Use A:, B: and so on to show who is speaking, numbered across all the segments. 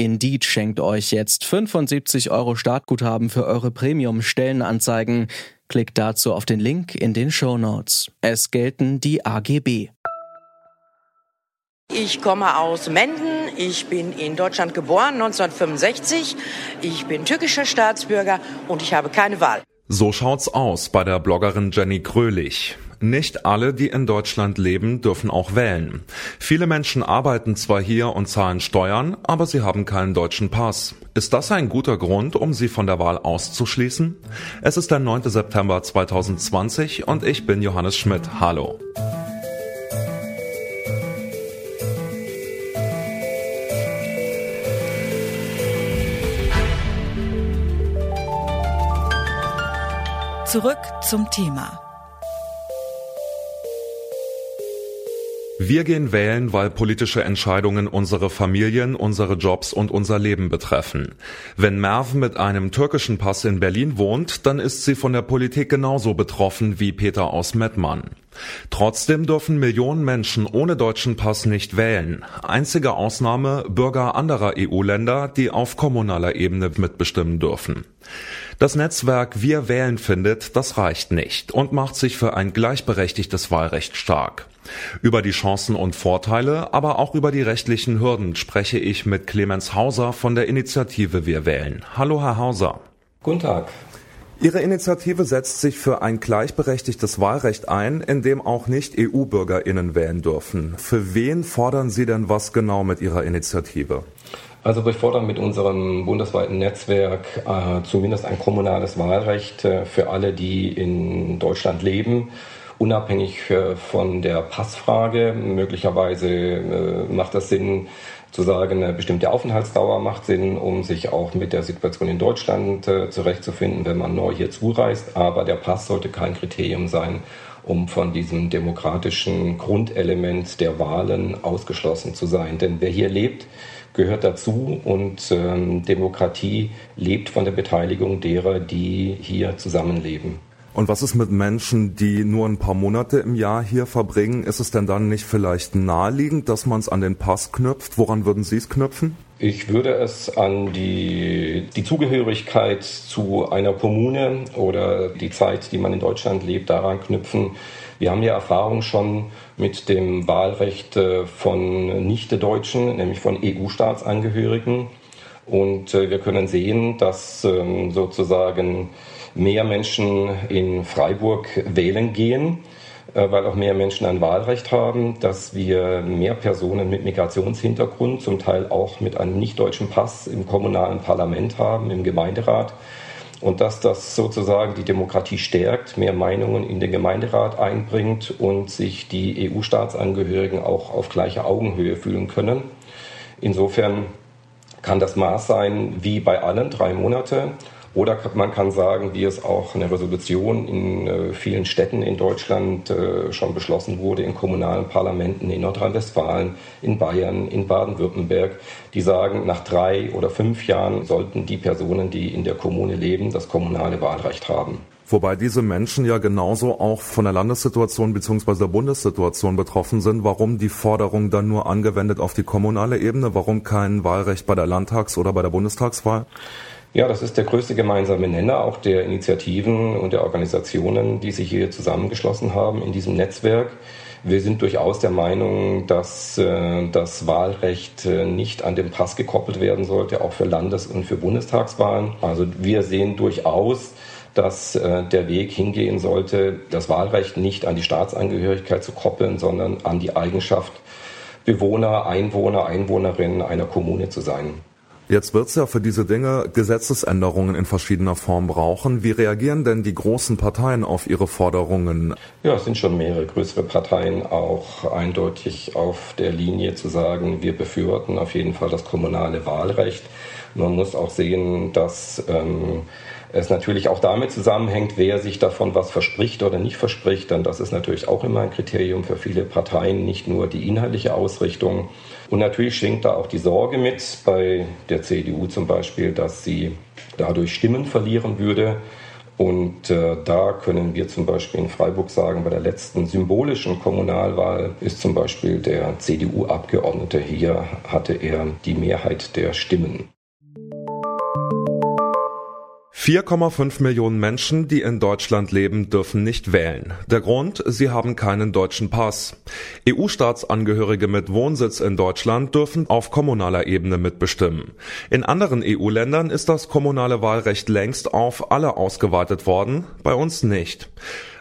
A: Indeed schenkt euch jetzt 75 Euro Startguthaben für eure Premium-Stellenanzeigen. Klickt dazu auf den Link in den Show Notes. Es gelten die AGB.
B: Ich komme aus Menden. Ich bin in Deutschland geboren, 1965. Ich bin türkischer Staatsbürger und ich habe keine Wahl.
C: So schaut's aus bei der Bloggerin Jenny Krölich. Nicht alle, die in Deutschland leben, dürfen auch wählen. Viele Menschen arbeiten zwar hier und zahlen Steuern, aber sie haben keinen deutschen Pass. Ist das ein guter Grund, um sie von der Wahl auszuschließen? Es ist der 9. September 2020 und ich bin Johannes Schmidt. Hallo.
D: Zurück zum Thema.
C: Wir gehen wählen, weil politische Entscheidungen unsere Familien, unsere Jobs und unser Leben betreffen. Wenn Merv mit einem türkischen Pass in Berlin wohnt, dann ist sie von der Politik genauso betroffen wie Peter aus Mettmann. Trotzdem dürfen Millionen Menschen ohne deutschen Pass nicht wählen. Einzige Ausnahme Bürger anderer EU-Länder, die auf kommunaler Ebene mitbestimmen dürfen. Das Netzwerk Wir wählen findet, das reicht nicht und macht sich für ein gleichberechtigtes Wahlrecht stark. Über die Chancen und Vorteile, aber auch über die rechtlichen Hürden spreche ich mit Clemens Hauser von der Initiative Wir wählen. Hallo, Herr Hauser.
E: Guten Tag.
C: Ihre Initiative setzt sich für ein gleichberechtigtes Wahlrecht ein, in dem auch nicht EU-Bürgerinnen wählen dürfen. Für wen fordern Sie denn was genau mit Ihrer Initiative?
E: Also wir fordern mit unserem bundesweiten Netzwerk äh, zumindest ein kommunales Wahlrecht äh, für alle, die in Deutschland leben, unabhängig äh, von der Passfrage. Möglicherweise äh, macht das Sinn zu sagen, eine bestimmte Aufenthaltsdauer macht Sinn, um sich auch mit der Situation in Deutschland äh, zurechtzufinden, wenn man neu hier zureist. Aber der Pass sollte kein Kriterium sein, um von diesem demokratischen Grundelement der Wahlen ausgeschlossen zu sein. Denn wer hier lebt, gehört dazu und ähm, Demokratie lebt von der Beteiligung derer, die hier zusammenleben.
C: Und was ist mit Menschen, die nur ein paar Monate im Jahr hier verbringen? Ist es denn dann nicht vielleicht naheliegend, dass man es an den Pass knüpft? Woran würden Sie es knüpfen?
E: Ich würde es an die, die Zugehörigkeit zu einer Kommune oder die Zeit, die man in Deutschland lebt, daran knüpfen. Wir haben ja Erfahrung schon mit dem Wahlrecht äh, von Nicht-Deutschen, nämlich von EU-Staatsangehörigen. Und äh, wir können sehen, dass ähm, sozusagen mehr Menschen in Freiburg wählen gehen, äh, weil auch mehr Menschen ein Wahlrecht haben, dass wir mehr Personen mit Migrationshintergrund, zum Teil auch mit einem nicht-deutschen Pass im kommunalen Parlament haben, im Gemeinderat. Und dass das sozusagen die Demokratie stärkt, mehr Meinungen in den Gemeinderat einbringt und sich die EU-Staatsangehörigen auch auf gleicher Augenhöhe fühlen können. Insofern kann das Maß sein, wie bei allen, drei Monate. Oder man kann sagen, wie es auch eine Resolution in äh, vielen Städten in Deutschland äh, schon beschlossen wurde, in kommunalen Parlamenten in Nordrhein-Westfalen, in Bayern, in Baden-Württemberg, die sagen, nach drei oder fünf Jahren sollten die Personen, die in der Kommune leben, das kommunale Wahlrecht haben.
C: Wobei diese Menschen ja genauso auch von der Landessituation bzw. der Bundessituation betroffen sind. Warum die Forderung dann nur angewendet auf die kommunale Ebene? Warum kein Wahlrecht bei der Landtags- oder bei der Bundestagswahl?
E: Ja, das ist der größte gemeinsame Nenner auch der Initiativen und der Organisationen, die sich hier zusammengeschlossen haben in diesem Netzwerk. Wir sind durchaus der Meinung, dass äh, das Wahlrecht äh, nicht an den Pass gekoppelt werden sollte, auch für Landes- und für Bundestagswahlen. Also wir sehen durchaus, dass äh, der Weg hingehen sollte, das Wahlrecht nicht an die Staatsangehörigkeit zu koppeln, sondern an die Eigenschaft, Bewohner, Einwohner, Einwohnerinnen einer Kommune zu sein.
C: Jetzt wird es ja für diese Dinge Gesetzesänderungen in verschiedener Form brauchen. Wie reagieren denn die großen Parteien auf ihre Forderungen?
E: Ja, es sind schon mehrere größere Parteien auch eindeutig auf der Linie zu sagen, wir befürworten auf jeden Fall das kommunale Wahlrecht. Man muss auch sehen, dass ähm, Es natürlich auch damit zusammenhängt, wer sich davon was verspricht oder nicht verspricht, denn das ist natürlich auch immer ein Kriterium für viele Parteien, nicht nur die inhaltliche Ausrichtung. Und natürlich schwingt da auch die Sorge mit, bei der CDU zum Beispiel, dass sie dadurch Stimmen verlieren würde. Und äh, da können wir zum Beispiel in Freiburg sagen, bei der letzten symbolischen Kommunalwahl ist zum Beispiel der CDU-Abgeordnete hier, hatte er die Mehrheit der Stimmen.
C: 4,5 Millionen Menschen, die in Deutschland leben, dürfen nicht wählen. Der Grund, sie haben keinen deutschen Pass. EU-Staatsangehörige mit Wohnsitz in Deutschland dürfen auf kommunaler Ebene mitbestimmen. In anderen EU-Ländern ist das kommunale Wahlrecht längst auf alle ausgeweitet worden, bei uns nicht.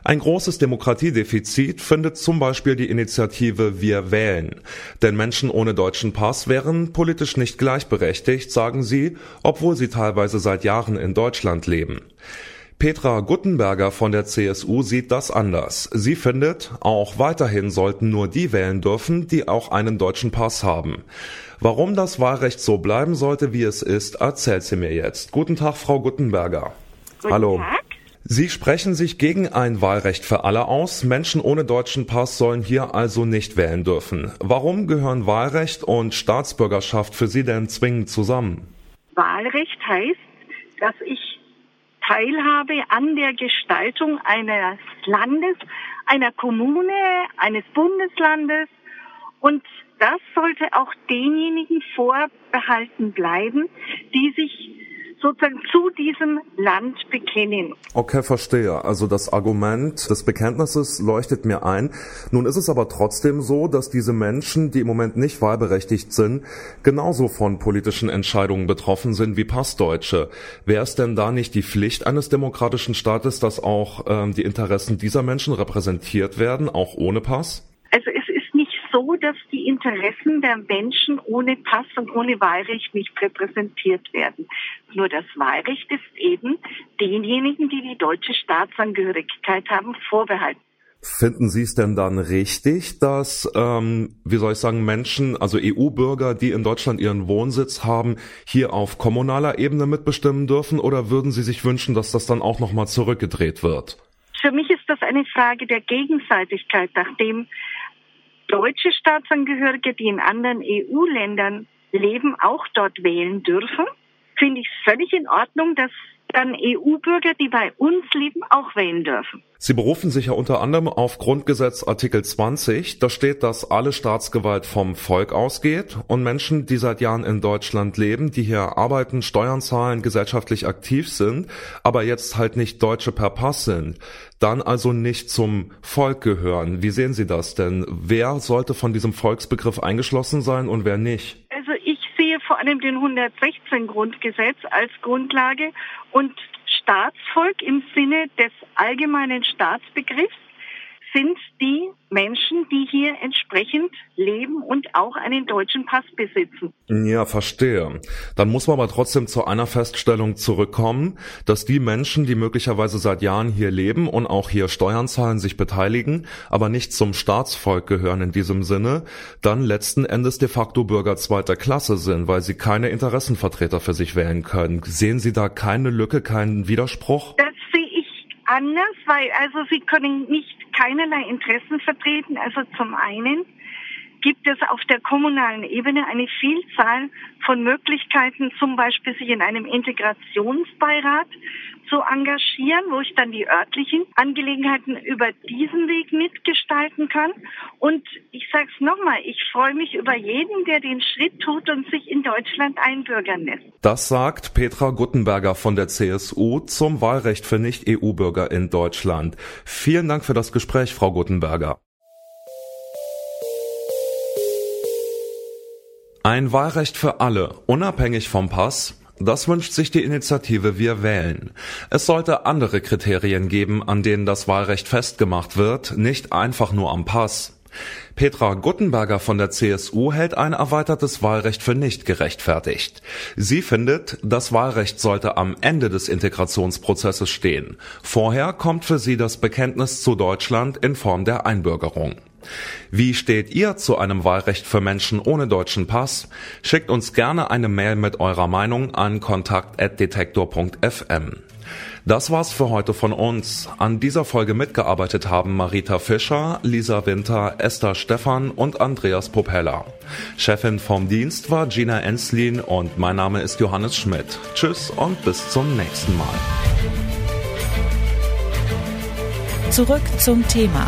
C: Ein großes Demokratiedefizit findet zum Beispiel die Initiative Wir wählen. Denn Menschen ohne deutschen Pass wären politisch nicht gleichberechtigt, sagen sie, obwohl sie teilweise seit Jahren in Deutschland leben. Petra Guttenberger von der CSU sieht das anders. Sie findet, auch weiterhin sollten nur die wählen dürfen, die auch einen deutschen Pass haben. Warum das Wahlrecht so bleiben sollte, wie es ist, erzählt sie mir jetzt. Guten Tag, Frau Guttenberger.
F: Guten
C: Hallo.
F: Tag.
C: Sie sprechen sich gegen ein Wahlrecht für alle aus. Menschen ohne deutschen Pass sollen hier also nicht wählen dürfen. Warum gehören Wahlrecht und Staatsbürgerschaft für Sie denn zwingend zusammen?
F: Wahlrecht heißt, dass ich teilhabe an der Gestaltung eines Landes, einer Kommune, eines Bundeslandes und das sollte auch denjenigen vorbehalten bleiben, die sich sozusagen zu diesem Land bekennen.
C: Okay, verstehe. Also das Argument des Bekenntnisses leuchtet mir ein. Nun ist es aber trotzdem so, dass diese Menschen, die im Moment nicht wahlberechtigt sind, genauso von politischen Entscheidungen betroffen sind wie Passdeutsche. Wäre es denn da nicht die Pflicht eines demokratischen Staates, dass auch ähm, die Interessen dieser Menschen repräsentiert werden, auch ohne Pass?
F: Also so, dass die Interessen der Menschen ohne Pass und ohne Wahlrecht nicht repräsentiert werden. Nur das Wahlrecht ist eben denjenigen, die die deutsche Staatsangehörigkeit haben, vorbehalten.
C: Finden Sie es denn dann richtig, dass, ähm, wie soll ich sagen, Menschen, also EU-Bürger, die in Deutschland ihren Wohnsitz haben, hier auf kommunaler Ebene mitbestimmen dürfen? Oder würden Sie sich wünschen, dass das dann auch nochmal zurückgedreht wird?
F: Für mich ist das eine Frage der Gegenseitigkeit, nachdem deutsche Staatsangehörige, die in anderen EU-Ländern leben, auch dort wählen dürfen, finde ich völlig in Ordnung, dass dann EU-Bürger, die bei uns leben, auch wählen dürfen.
C: Sie berufen sich ja unter anderem auf Grundgesetz Artikel 20. Da steht, dass alle Staatsgewalt vom Volk ausgeht und Menschen, die seit Jahren in Deutschland leben, die hier arbeiten, Steuern zahlen, gesellschaftlich aktiv sind, aber jetzt halt nicht Deutsche per Pass sind, dann also nicht zum Volk gehören. Wie sehen Sie das denn? Wer sollte von diesem Volksbegriff eingeschlossen sein und wer nicht?
F: Also vor allem den 116 Grundgesetz als Grundlage und Staatsvolk im Sinne des allgemeinen Staatsbegriffs sind die Menschen, die hier entsprechend leben und auch einen deutschen Pass besitzen.
C: Ja, verstehe. Dann muss man aber trotzdem zu einer Feststellung zurückkommen, dass die Menschen, die möglicherweise seit Jahren hier leben und auch hier Steuern zahlen, sich beteiligen, aber nicht zum Staatsvolk gehören in diesem Sinne, dann letzten Endes de facto Bürger zweiter Klasse sind, weil sie keine Interessenvertreter für sich wählen können. Sehen Sie da keine Lücke, keinen Widerspruch?
F: Das sehe ich anders, weil also sie können nicht keinerlei Interessen vertreten. Also zum einen gibt es auf der kommunalen Ebene eine Vielzahl von Möglichkeiten, zum Beispiel sich in einem Integrationsbeirat zu engagieren, wo ich dann die örtlichen Angelegenheiten über diesen Weg mitgestalten kann. Und ich sage es nochmal, ich freue mich über jeden, der den Schritt tut und sich in Deutschland einbürgern lässt.
C: Das sagt Petra Guttenberger von der CSU zum Wahlrecht für Nicht-EU-Bürger in Deutschland. Vielen Dank für das Gespräch, Frau Guttenberger. Ein Wahlrecht für alle, unabhängig vom Pass, das wünscht sich die Initiative Wir wählen. Es sollte andere Kriterien geben, an denen das Wahlrecht festgemacht wird, nicht einfach nur am Pass. Petra Guttenberger von der CSU hält ein erweitertes Wahlrecht für nicht gerechtfertigt. Sie findet, das Wahlrecht sollte am Ende des Integrationsprozesses stehen. Vorher kommt für sie das Bekenntnis zu Deutschland in Form der Einbürgerung. Wie steht ihr zu einem Wahlrecht für Menschen ohne deutschen Pass? Schickt uns gerne eine Mail mit eurer Meinung an kontakt@detektor.fm. Das war's für heute von uns. An dieser Folge mitgearbeitet haben Marita Fischer, Lisa Winter, Esther Stephan und Andreas Popella. Chefin vom Dienst war Gina Enslin und mein Name ist Johannes Schmidt. Tschüss und bis zum nächsten Mal.
D: Zurück zum Thema